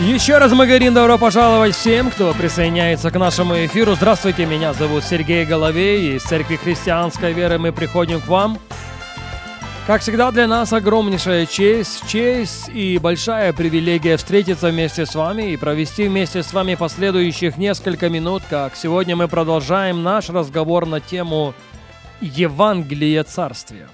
Еще раз говорим добро пожаловать всем, кто присоединяется к нашему эфиру. Здравствуйте, меня зовут Сергей Головей, из Церкви Христианской Веры мы приходим к вам. Как всегда, для нас огромнейшая честь, честь и большая привилегия встретиться вместе с вами и провести вместе с вами последующих несколько минут, как сегодня мы продолжаем наш разговор на тему Евангелия Царствия.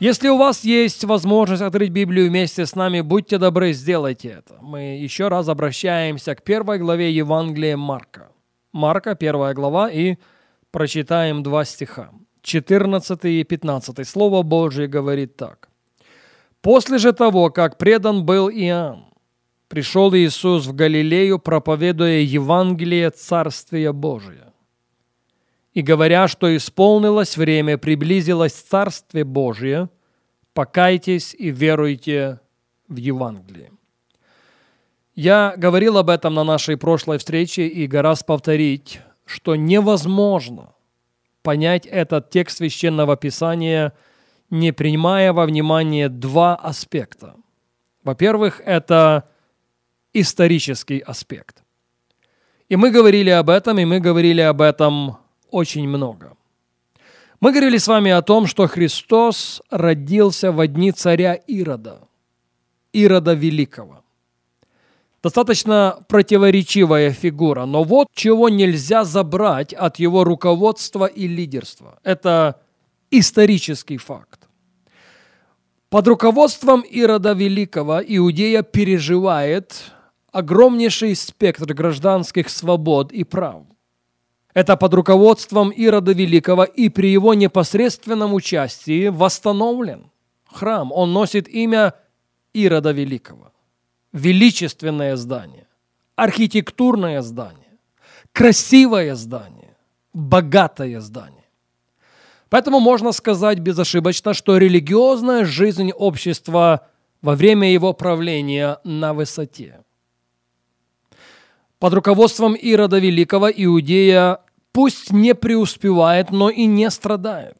Если у вас есть возможность открыть Библию вместе с нами, будьте добры, сделайте это. Мы еще раз обращаемся к первой главе Евангелия Марка. Марка, первая глава, и прочитаем два стиха. 14 и 15. Слово Божие говорит так. «После же того, как предан был Иоанн, пришел Иисус в Галилею, проповедуя Евангелие Царствия Божия и говоря, что исполнилось время, приблизилось Царствие Божие, покайтесь и веруйте в Евангелие. Я говорил об этом на нашей прошлой встрече и гораздо повторить, что невозможно понять этот текст Священного Писания, не принимая во внимание два аспекта. Во-первых, это исторический аспект. И мы говорили об этом, и мы говорили об этом очень много. Мы говорили с вами о том, что Христос родился в одни царя Ирода, Ирода Великого. Достаточно противоречивая фигура, но вот чего нельзя забрать от его руководства и лидерства. Это исторический факт. Под руководством Ирода Великого Иудея переживает огромнейший спектр гражданских свобод и прав. Это под руководством Ирода Великого и при его непосредственном участии восстановлен храм. Он носит имя Ирода Великого. Величественное здание, архитектурное здание, красивое здание, богатое здание. Поэтому можно сказать безошибочно, что религиозная жизнь общества во время его правления на высоте – под руководством Ирода Великого Иудея пусть не преуспевает, но и не страдает.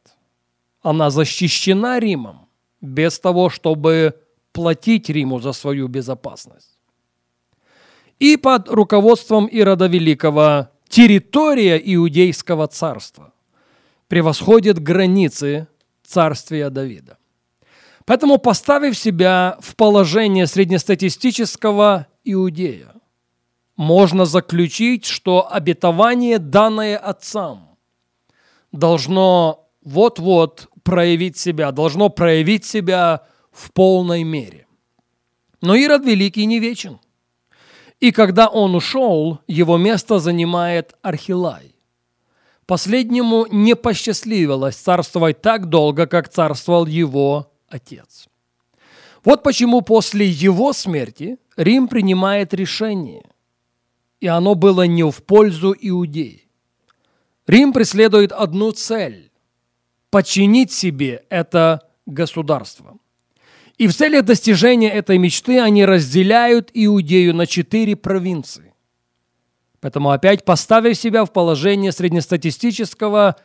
Она защищена Римом, без того, чтобы платить Риму за свою безопасность. И под руководством Ирода Великого территория Иудейского царства превосходит границы царствия Давида. Поэтому, поставив себя в положение среднестатистического иудея, можно заключить, что обетование, данное отцам, должно вот-вот проявить себя, должно проявить себя в полной мере. Но Ирод Великий не вечен. И когда он ушел, его место занимает Архилай. Последнему не посчастливилось царствовать так долго, как царствовал его отец. Вот почему после его смерти Рим принимает решение и оно было не в пользу Иудеи. Рим преследует одну цель – подчинить себе это государство. И в целях достижения этой мечты они разделяют Иудею на четыре провинции. Поэтому опять поставив себя в положение среднестатистического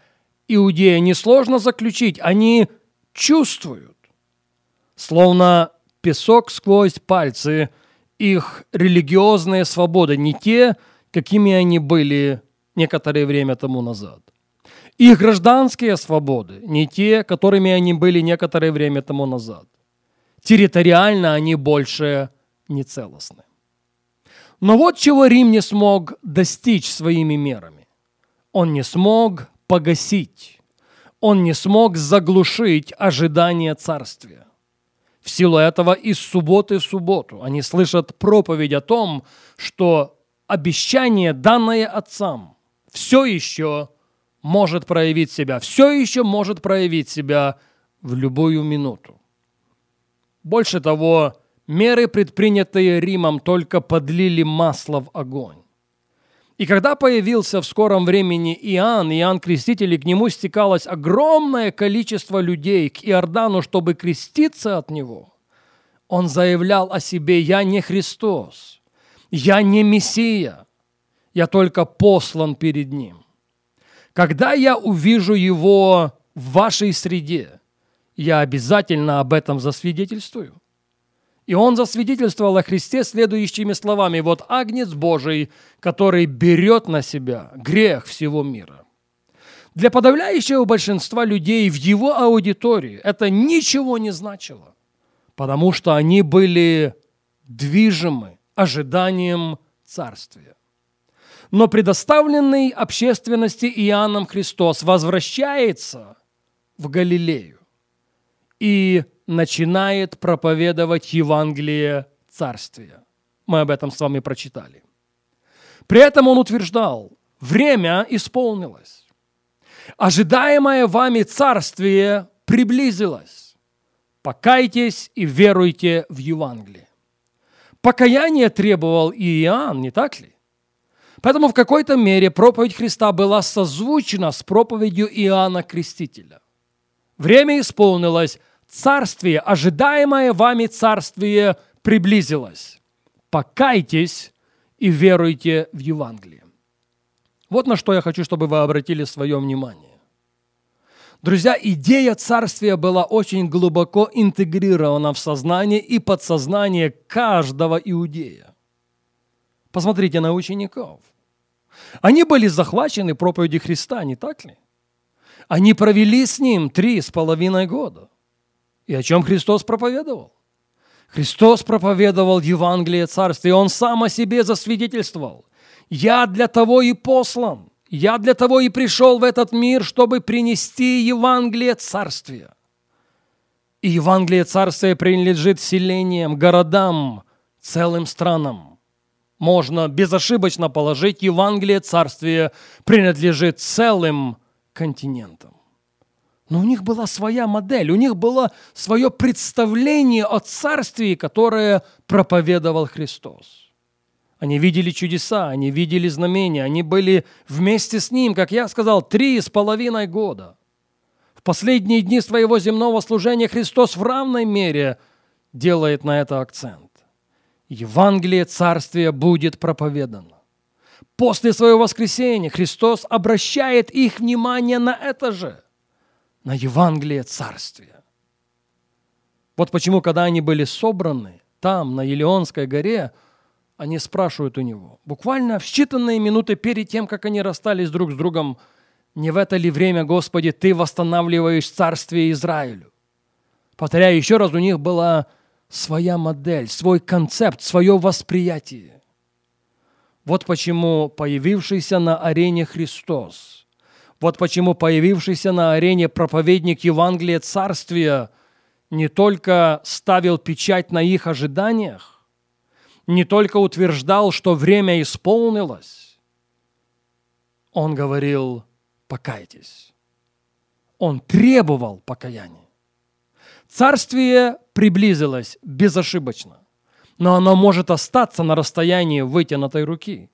иудея, несложно заключить, они чувствуют, словно песок сквозь пальцы – их религиозные свободы, не те, какими они были некоторое время тому назад. Их гражданские свободы, не те, которыми они были некоторое время тому назад. Территориально они больше не целостны. Но вот чего Рим не смог достичь своими мерами. Он не смог погасить, он не смог заглушить ожидание царствия. В силу этого из субботы в субботу они слышат проповедь о том, что обещание, данное отцам, все еще может проявить себя, все еще может проявить себя в любую минуту. Больше того, меры, предпринятые Римом, только подлили масло в огонь. И когда появился в скором времени Иоанн, Иоанн Креститель, и к нему стекалось огромное количество людей к Иордану, чтобы креститься от него, он заявлял о себе «Я не Христос, я не Мессия, я только послан перед Ним». Когда я увижу его в вашей среде, я обязательно об этом засвидетельствую. И он засвидетельствовал о Христе следующими словами. Вот агнец Божий, который берет на себя грех всего мира. Для подавляющего большинства людей в его аудитории это ничего не значило, потому что они были движимы ожиданием царствия. Но предоставленный общественности Иоанном Христос возвращается в Галилею и начинает проповедовать Евангелие Царствия. Мы об этом с вами прочитали. При этом он утверждал, время исполнилось. Ожидаемое вами царствие приблизилось. Покайтесь и веруйте в Евангелие. Покаяние требовал и Иоанн, не так ли? Поэтому в какой-то мере проповедь Христа была созвучна с проповедью Иоанна Крестителя. Время исполнилось, царствие, ожидаемое вами царствие приблизилось. Покайтесь и веруйте в Евангелие. Вот на что я хочу, чтобы вы обратили свое внимание. Друзья, идея царствия была очень глубоко интегрирована в сознание и подсознание каждого иудея. Посмотрите на учеников. Они были захвачены проповедью Христа, не так ли? Они провели с ним три с половиной года. И о чем Христос проповедовал? Христос проповедовал Евангелие Царствия, Он сам о себе засвидетельствовал. «Я для того и послан, я для того и пришел в этот мир, чтобы принести Евангелие Царствия». И Евангелие Царствия принадлежит селениям, городам, целым странам. Можно безошибочно положить, Евангелие Царствия принадлежит целым континентам. Но у них была своя модель, у них было свое представление о царстве, которое проповедовал Христос. Они видели чудеса, они видели знамения, они были вместе с Ним, как я сказал, три с половиной года. В последние дни своего земного служения Христос в равной мере делает на это акцент. Евангелие Царствия будет проповедано. После своего воскресения Христос обращает их внимание на это же – на Евангелие Царствия. Вот почему, когда они были собраны там, на Елеонской горе, они спрашивают у него, буквально в считанные минуты перед тем, как они расстались друг с другом, не в это ли время, Господи, Ты восстанавливаешь царствие Израилю? Повторяю еще раз, у них была своя модель, свой концепт, свое восприятие. Вот почему появившийся на арене Христос – вот почему появившийся на арене проповедник Евангелия Царствия не только ставил печать на их ожиданиях, не только утверждал, что время исполнилось, он говорил «покайтесь». Он требовал покаяния. Царствие приблизилось безошибочно, но оно может остаться на расстоянии вытянутой руки.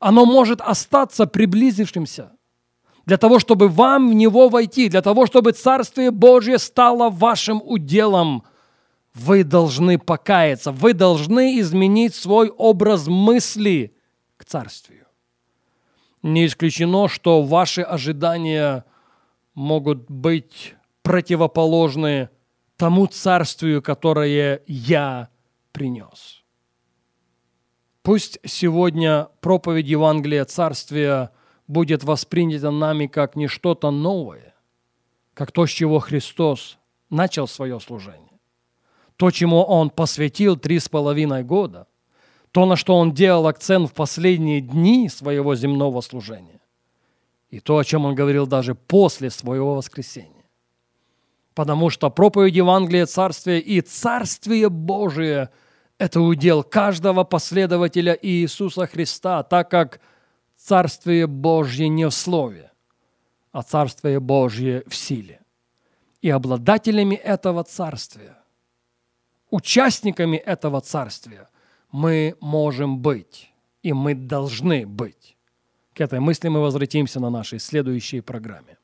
Оно может остаться приблизившимся – для того, чтобы вам в него войти, для того, чтобы Царствие Божье стало вашим уделом, вы должны покаяться, вы должны изменить свой образ мысли к Царствию. Не исключено, что ваши ожидания могут быть противоположны тому Царствию, которое я принес. Пусть сегодня проповедь Евангелия Царствия – будет воспринято нами как не что-то новое, как то, с чего Христос начал свое служение. То, чему Он посвятил три с половиной года, то, на что Он делал акцент в последние дни своего земного служения, и то, о чем Он говорил даже после своего воскресения. Потому что проповедь Евангелия Царствия и Царствие Божие – это удел каждого последователя Иисуса Христа, так как – Царствие Божье не в слове, а Царствие Божье в силе. И обладателями этого Царствия, участниками этого Царствия мы можем быть, и мы должны быть. К этой мысли мы возвратимся на нашей следующей программе.